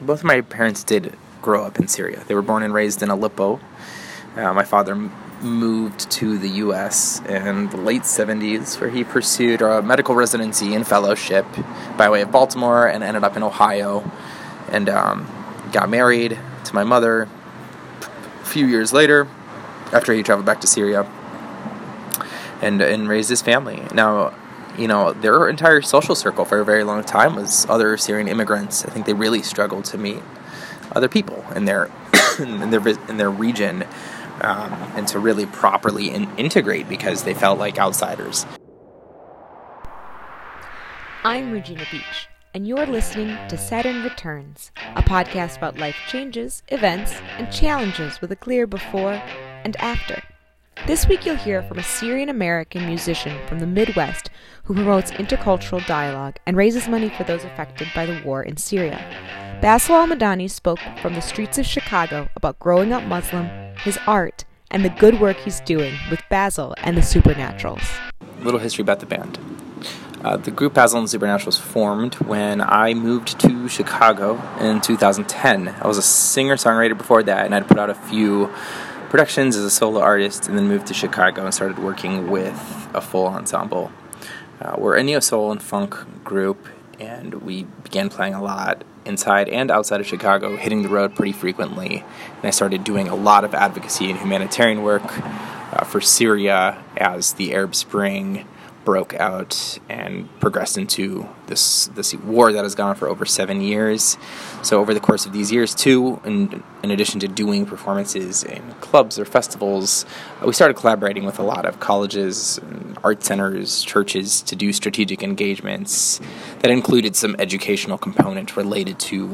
both of my parents did grow up in Syria. They were born and raised in Aleppo. Uh, my father m- moved to the U.S. in the late 70s, where he pursued a medical residency and fellowship by way of Baltimore and ended up in Ohio and um, got married to my mother a few years later after he traveled back to Syria and, and raised his family. Now, you know, their entire social circle for a very long time was other Syrian immigrants. I think they really struggled to meet other people in their in their in their region um, and to really properly in- integrate because they felt like outsiders. I'm Regina Beach, and you're listening to Saturn Returns, a podcast about life changes, events, and challenges with a clear before and after. This week you'll hear from a Syrian American musician from the Midwest who promotes intercultural dialogue and raises money for those affected by the war in Syria. Basil Al Madani spoke from the streets of Chicago about growing up Muslim, his art, and the good work he's doing with Basil and the Supernaturals. Little history about the band. Uh, the group Basil and the Supernaturals formed when I moved to Chicago in 2010. I was a singer songwriter before that, and I'd put out a few productions as a solo artist, and then moved to Chicago and started working with a full ensemble. Uh, we're a neo soul and funk group, and we began playing a lot inside and outside of Chicago, hitting the road pretty frequently. And I started doing a lot of advocacy and humanitarian work uh, for Syria as the Arab Spring broke out and progressed into this this war that has gone on for over seven years. So over the course of these years, too, in, in addition to doing performances in clubs or festivals, uh, we started collaborating with a lot of colleges, art centers, churches to do strategic engagements that included some educational component related to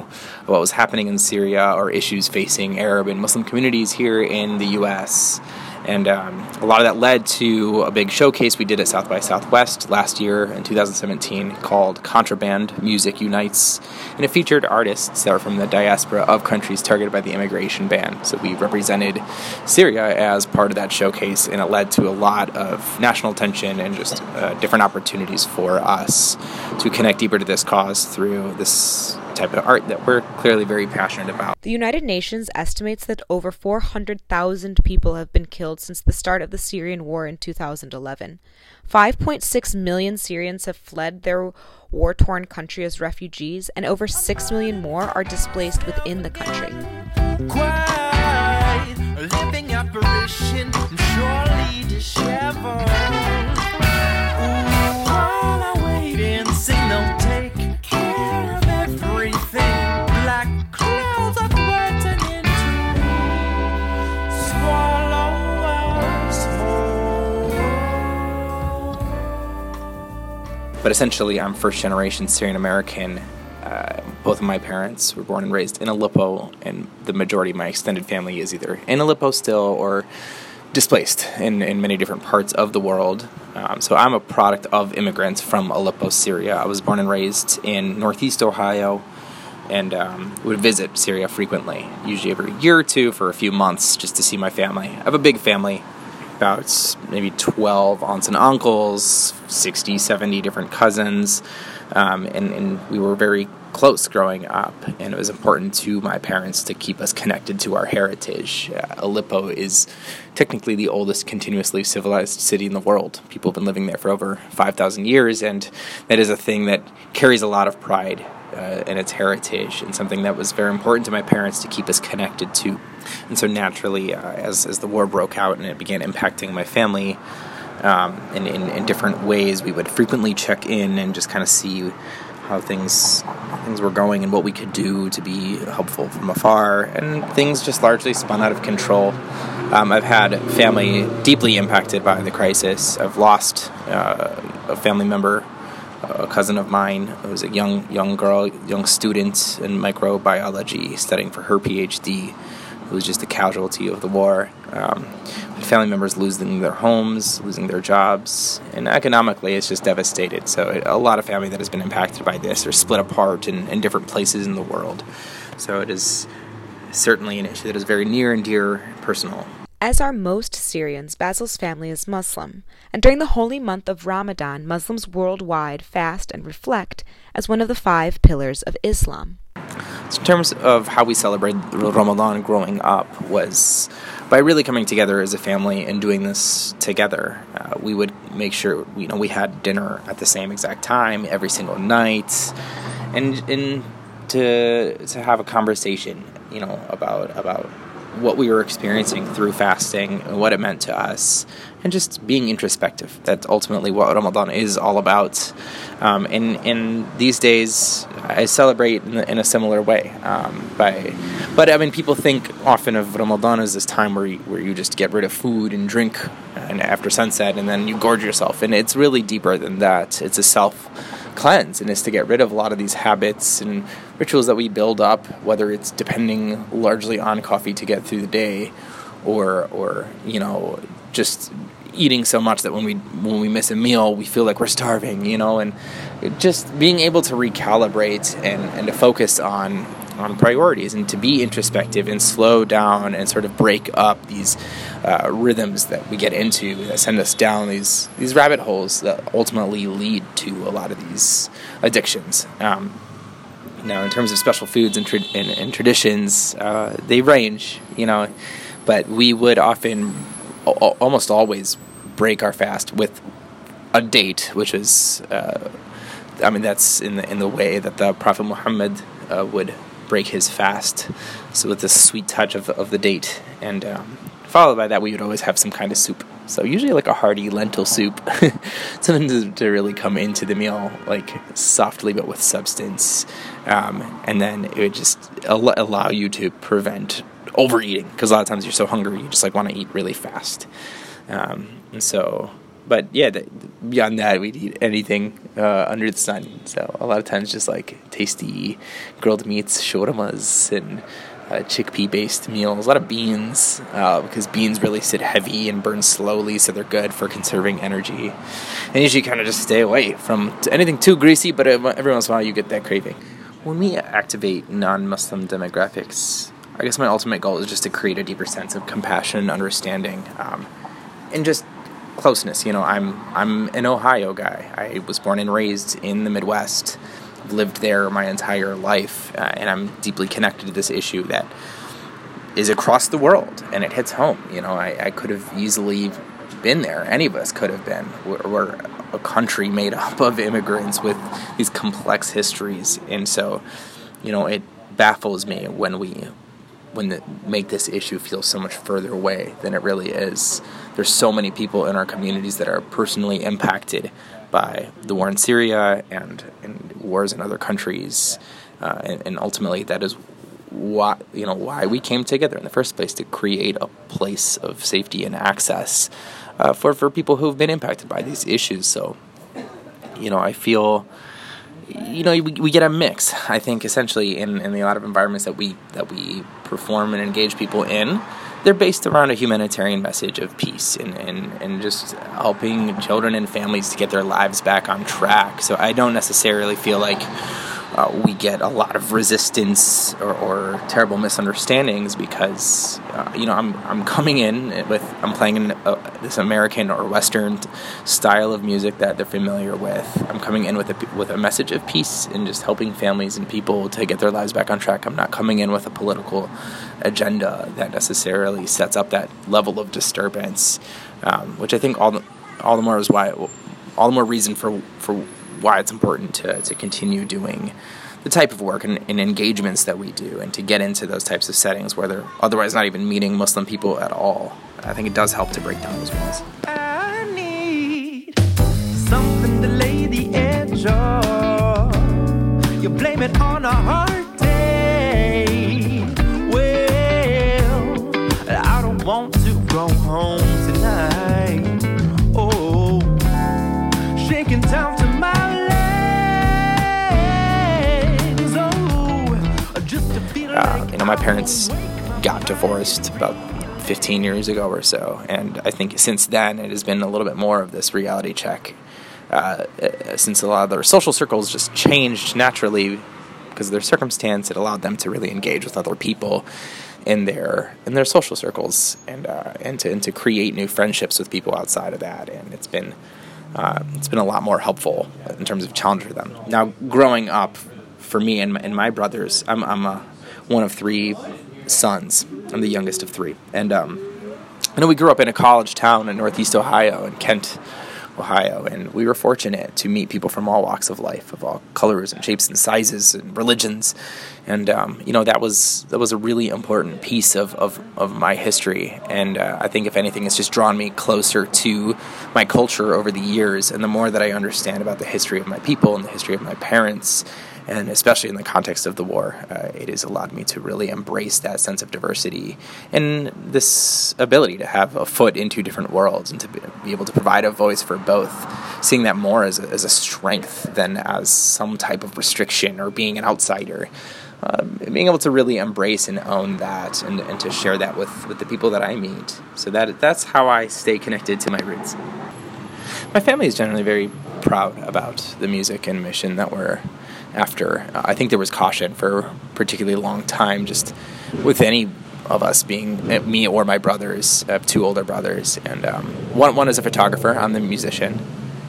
what was happening in Syria or issues facing Arab and Muslim communities here in the U.S. And um, a lot of that led to a big showcase we did at South by Southwest last year in 2017 called Contraband Music Unites. And it featured artists that were from the diaspora of countries targeted by the immigration ban. So we represented Syria as part of that showcase, and it led to a lot of national attention and just uh, different opportunities for us to connect deeper to this cause through this type of art that we're clearly very passionate about. The United Nations estimates that over 400,000 people have been killed since the start of the Syrian war in 2011. 5.6 million Syrians have fled their war torn country as refugees, and over 6 million more are displaced within the country. Quite But essentially, I'm first generation Syrian American. Uh, both of my parents were born and raised in Aleppo, and the majority of my extended family is either in Aleppo still or displaced in, in many different parts of the world. Um, so I'm a product of immigrants from Aleppo, Syria. I was born and raised in Northeast Ohio and um, would visit Syria frequently, usually every year or two for a few months just to see my family. I have a big family, about maybe 12 aunts and uncles, 60, 70 different cousins, um, and, and we were very close growing up, and it was important to my parents to keep us connected to our heritage. Uh, Aleppo is technically the oldest continuously civilized city in the world. People have been living there for over 5,000 years, and that is a thing that carries a lot of pride uh, in its heritage and something that was very important to my parents to keep us connected to. And so, naturally, uh, as, as the war broke out and it began impacting my family, um, in, in, in different ways, we would frequently check in and just kind of see how things things were going and what we could do to be helpful from afar. And things just largely spun out of control. Um, I've had family deeply impacted by the crisis. I've lost uh, a family member, a cousin of mine, who was a young young girl, young student in microbiology, studying for her PhD. Who was just a casualty of the war. Um, family members losing their homes, losing their jobs, and economically it's just devastated. So it, a lot of family that has been impacted by this are split apart in, in different places in the world. So it is certainly an issue that is very near and dear personal. As are most Syrians, Basil's family is Muslim, and during the holy month of Ramadan, Muslims worldwide fast and reflect as one of the five pillars of Islam. So in terms of how we celebrated Ramadan growing up was by really coming together as a family and doing this together. Uh, we would make sure you know we had dinner at the same exact time every single night, and and to to have a conversation, you know, about about what we were experiencing through fasting and what it meant to us, and just being introspective. That's ultimately what Ramadan is all about. Um, and in these days, I celebrate in, in a similar way. Um, by, but I mean, people think often of Ramadan as this time where you, where you just get rid of food and drink, and after sunset, and then you gorge yourself. And it's really deeper than that. It's a self cleanse and is to get rid of a lot of these habits and rituals that we build up, whether it's depending largely on coffee to get through the day or or you know just eating so much that when we when we miss a meal we feel like we're starving you know and just being able to recalibrate and and to focus on on priorities and to be introspective and slow down and sort of break up these uh, rhythms that we get into that send us down these these rabbit holes that ultimately lead to a lot of these addictions. Um, now, in terms of special foods and, tra- and, and traditions, uh, they range, you know, but we would often, almost always, break our fast with a date, which is, uh, I mean, that's in the in the way that the Prophet Muhammad uh, would break his fast. So with this sweet touch of, of the date, and um, followed by that, we would always have some kind of soup. So usually like a hearty lentil soup, something to, to, really come into the meal like softly but with substance, um, and then it would just al- allow you to prevent overeating. Because a lot of times you're so hungry you just like want to eat really fast, um, and so but yeah, the, beyond that, we'd eat anything uh, under the sun. So a lot of times, just like tasty grilled meats, shawarmas, and uh, chickpea based meals. A lot of beans uh, because beans really sit heavy and burn slowly, so they're good for conserving energy. And usually, kind of just stay away from anything too greasy. But every once in a while, you get that craving. When we activate non-Muslim demographics, I guess my ultimate goal is just to create a deeper sense of compassion and understanding, um, and just closeness. You know, I'm I'm an Ohio guy. I was born and raised in the Midwest. I've lived there my entire life, uh, and I'm deeply connected to this issue that is across the world, and it hits home. You know, I, I could have easily been there. Any of us could have been. We're, we're a country made up of immigrants with these complex histories, and so, you know, it baffles me when we when the, make this issue feel so much further away than it really is. There's so many people in our communities that are personally impacted by the war in Syria and, and wars in other countries, uh, and, and, ultimately that is why you know why we came together in the first place to create a place of safety and access uh, for for people who've been impacted by these issues. So, you know, I feel you know, we, we get a mix. I think essentially in, in a lot of environments that we that we perform and engage people in, they're based around a humanitarian message of peace and, and, and just helping children and families to get their lives back on track. So I don't necessarily feel like uh, we get a lot of resistance or, or terrible misunderstandings because uh, you know I'm I'm coming in with I'm playing in uh, this American or Western style of music that they're familiar with. I'm coming in with a with a message of peace and just helping families and people to get their lives back on track. I'm not coming in with a political agenda that necessarily sets up that level of disturbance, um, which I think all the all the more is why all the more reason for for why it's important to, to continue doing the type of work and, and, engagements that we do and to get into those types of settings where they're otherwise not even meeting Muslim people at all. I think it does help to break down those walls. I need something to lay the edge You blame it on hard my parents got divorced about 15 years ago or so, and I think since then it has been a little bit more of this reality check. Uh, uh since a lot of their social circles just changed naturally because of their circumstance, it allowed them to really engage with other people in their in their social circles and uh, and to and to create new friendships with people outside of that. And it's been uh, it's been a lot more helpful in terms of challenge for them. Now, growing up for me and, and my brothers, I'm, I'm a, one of three sons. I'm the youngest of three. And um, I know we grew up in a college town in Northeast Ohio, in Kent, Ohio, and we were fortunate to meet people from all walks of life, of all colors and shapes and sizes and religions, and um, you know that was that was a really important piece of of, of my history, and uh, I think if anything, it's just drawn me closer to my culture over the years, and the more that I understand about the history of my people and the history of my parents and especially in the context of the war, uh, it has allowed me to really embrace that sense of diversity and this ability to have a foot into different worlds and to be able to provide a voice for both, seeing that more as a, as a strength than as some type of restriction or being an outsider. Um, being able to really embrace and own that and, and to share that with, with the people that I meet. So that that's how I stay connected to my roots. My family is generally very proud about the music and mission that we're after. I think there was caution for a particularly long time, just with any of us being me or my brothers, uh, two older brothers, and um, one one is a photographer. I'm the musician,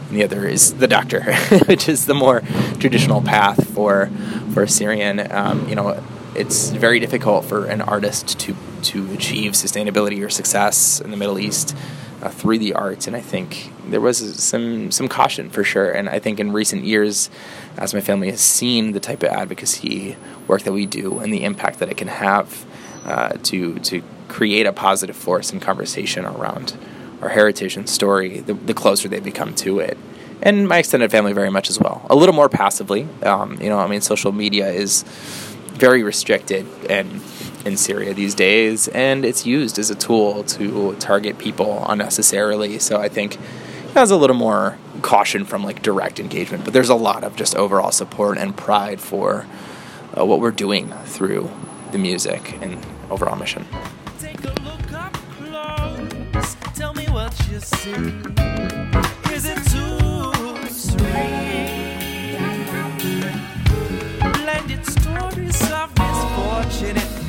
and the other is the doctor, which is the more traditional path for for a Syrian. Um, you know, it's very difficult for an artist to to achieve sustainability or success in the Middle East uh, through the arts, and I think there was some some caution for sure. And I think in recent years, as my family has seen the type of advocacy work that we do and the impact that it can have uh, to to create a positive force in conversation around our heritage and story, the, the, closer they become to it. And my extended family very much as well. A little more passively, um, you know. I mean, social media is very restricted and in Syria these days, and it's used as a tool to target people unnecessarily. So I think it has a little more caution from like direct engagement, but there's a lot of just overall support and pride for uh, what we're doing through the music and overall mission. Take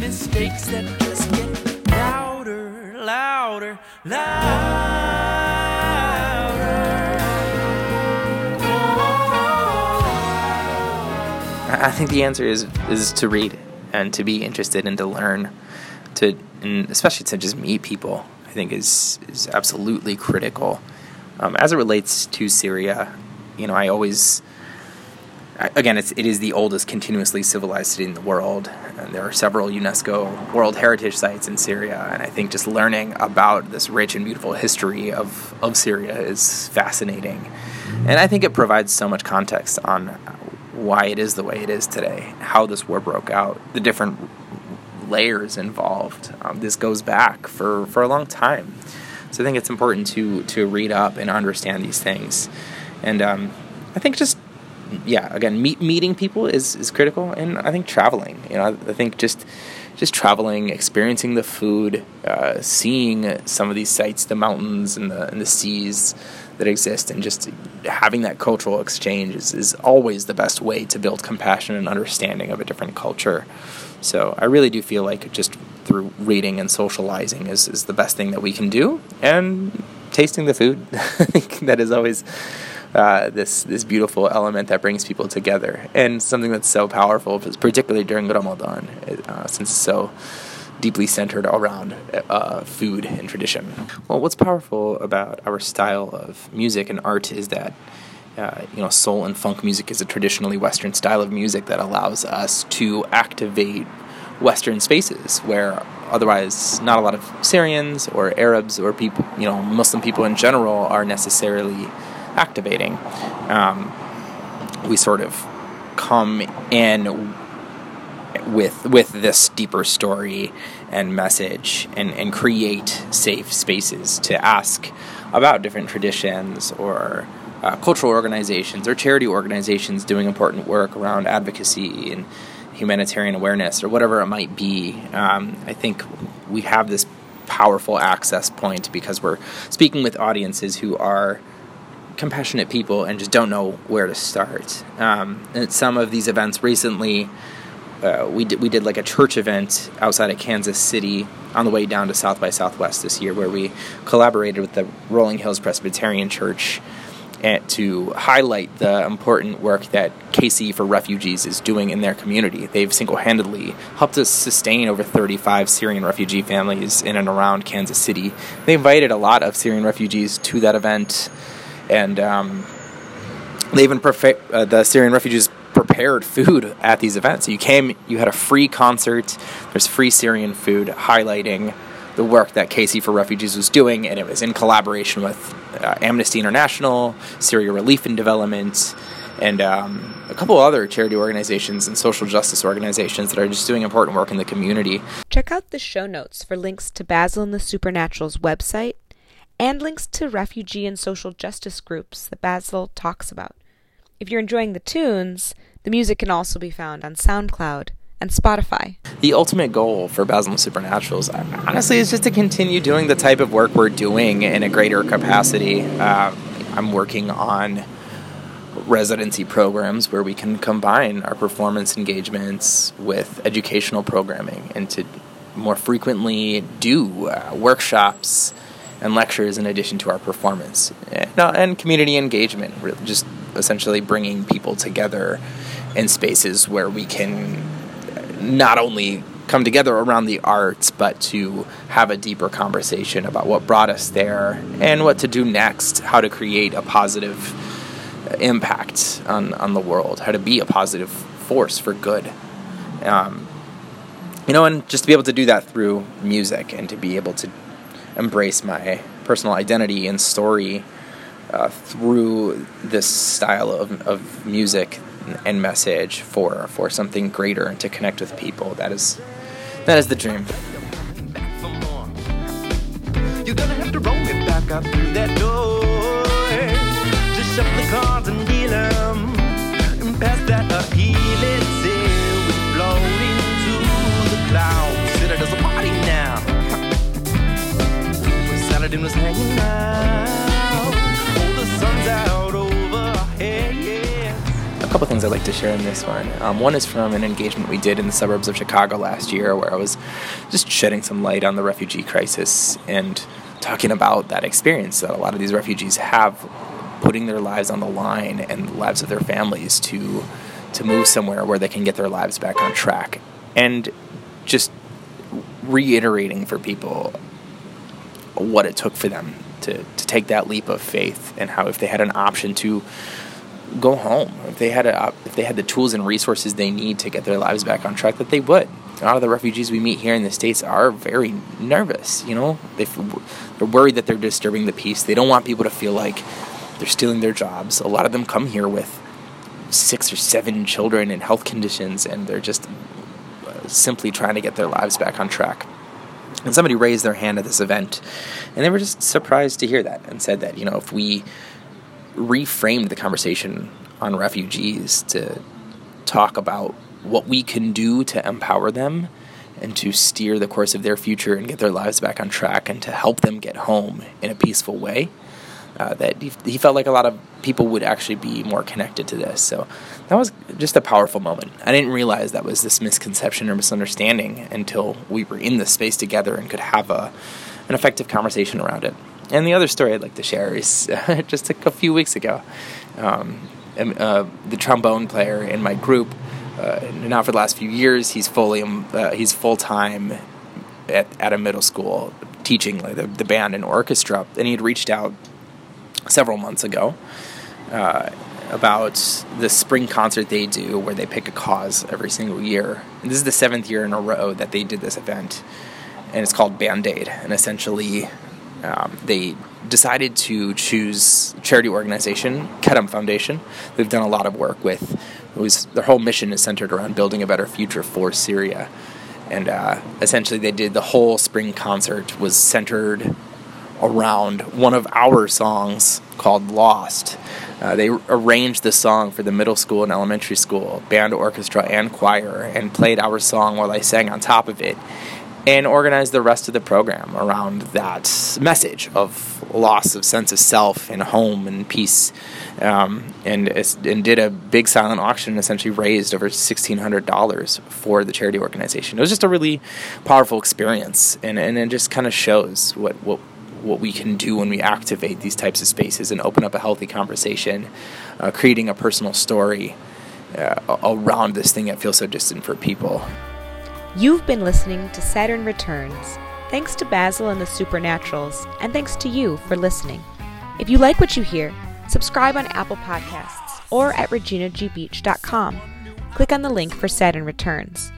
mistakes that just get louder, louder, louder. I think the answer is is to read and to be interested and to learn, to and especially to just meet people. I think is is absolutely critical. Um, as it relates to Syria, you know, I always again, it's, it is the oldest continuously civilized city in the world. And there are several UNESCO World Heritage Sites in Syria, and I think just learning about this rich and beautiful history of, of Syria is fascinating. And I think it provides so much context on why it is the way it is today, how this war broke out, the different layers involved. Um, this goes back for, for a long time. So I think it's important to, to read up and understand these things. And um, I think just yeah, again, meet, meeting people is, is critical, and I think traveling. You know, I, I think just just traveling, experiencing the food, uh, seeing some of these sites, the mountains and the and the seas that exist, and just having that cultural exchange is, is always the best way to build compassion and understanding of a different culture. So I really do feel like just through reading and socializing is, is the best thing that we can do, and tasting the food. I think that is always uh, this this beautiful element that brings people together, and something that's so powerful, particularly during Ramadan, uh, since it's so deeply centered around uh, food and tradition. Well, what's powerful about our style of music and art is that. Uh, you know, soul and funk music is a traditionally Western style of music that allows us to activate Western spaces where otherwise not a lot of Syrians or Arabs or people, you know, Muslim people in general are necessarily activating. Um, we sort of come in with with this deeper story and message and, and create safe spaces to ask about different traditions or uh, cultural organizations or charity organizations doing important work around advocacy and humanitarian awareness or whatever it might be. Um, I think we have this powerful access point because we're speaking with audiences who are compassionate people and just don't know where to start. Um, at some of these events recently, uh, we did we did like a church event outside of Kansas City on the way down to South by Southwest this year, where we collaborated with the Rolling Hills Presbyterian Church and to highlight the important work that KC for Refugees is doing in their community. They've single handedly helped us sustain over 35 Syrian refugee families in and around Kansas City. They invited a lot of Syrian refugees to that event, and um, they even uh, the Syrian refugees prepared food at these events. So you came, you had a free concert, there's free Syrian food highlighting the work that KC for Refugees was doing, and it was in collaboration with uh, Amnesty International, Syria Relief and Development, and um, a couple other charity organizations and social justice organizations that are just doing important work in the community. Check out the show notes for links to Basil and the Supernatural's website and links to refugee and social justice groups that Basil talks about. If you're enjoying the tunes, the music can also be found on SoundCloud and Spotify. The ultimate goal for Basil and Supernaturals, honestly, is just to continue doing the type of work we're doing in a greater capacity. Uh, I'm working on residency programs where we can combine our performance engagements with educational programming and to more frequently do uh, workshops and lectures in addition to our performance and, community engagement just essentially bringing people together in spaces where we can not only come together around the arts, but to have a deeper conversation about what brought us there and what to do next, how to create a positive impact on, on the world, how to be a positive force for good. Um, you know, and just to be able to do that through music and to be able to embrace my personal identity and story uh, through this style of, of music and message for for something greater and to connect with people. That is that is the dream. You're gonna have to roll me back through that door. Just the cards and a couple things I'd like to share in this one. Um, one is from an engagement we did in the suburbs of Chicago last year, where I was just shedding some light on the refugee crisis and talking about that experience that a lot of these refugees have, putting their lives on the line and the lives of their families to to move somewhere where they can get their lives back on track, and just reiterating for people what it took for them to, to take that leap of faith and how if they had an option to go home. If they had a, if they had the tools and resources they need to get their lives back on track, that they would. A lot of the refugees we meet here in the states are very nervous. You know, they they're worried that they're disturbing the peace. They don't want people to feel like they're stealing their jobs. A lot of them come here with six or seven children and health conditions, and they're just uh, simply trying to get their lives back on track. And somebody raised their hand at this event, and they were just surprised to hear that and said that you know if we reframed the conversation on refugees to talk about what we can do to empower them and to steer the course of their future and get their lives back on track and to help them get home in a peaceful way. Uh, that he, he, felt like a lot of people would actually be more connected to this. So that was just a powerful moment. I didn't realize that was this misconception or misunderstanding until we were in the space together and could have a, an effective conversation around it. And the other story I'd like to share is just a, a, few weeks ago. Um, uh, the trombone player in my group, uh, now for the last few years, he's fully um, uh, he's full time at, at a middle school teaching like, the, the band and orchestra, and he had reached out several months ago uh, about the spring concert they do where they pick a cause every single year. And this is the seventh year in a row that they did this event, and it's called Band Aid, and essentially um, they decided to choose charity organization Karam Foundation. They've done a lot of work with. It was their whole mission is centered around building a better future for Syria, and uh, essentially they did the whole spring concert was centered around one of our songs called Lost. Uh, they arranged the song for the middle school and elementary school, band, orchestra, and choir, and played our song while I sang on top of it and organized the rest of the program around that message of loss of sense of self and home and peace. Um, and and did a big silent auction and essentially raised over sixteen hundred dollars for the charity organization. It was just a really powerful experience, and and it just kind of shows what what what we can do when we activate these types of spaces and open up a healthy conversation, uh, creating a personal story uh, around this thing that feels so distant for people. You've been listening to Saturn Returns. Thanks to Basil and the Supernaturals, and thanks to you for listening. If you like what you hear, subscribe on Apple Podcasts or at reginagbeach.com. Click on the link for Saturn Returns.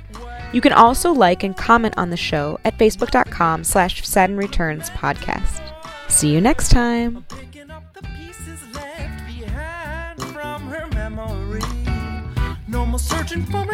You can also like and comment on the show at facebook.com slash Saturn Returns podcast. See you next time. No more searching for.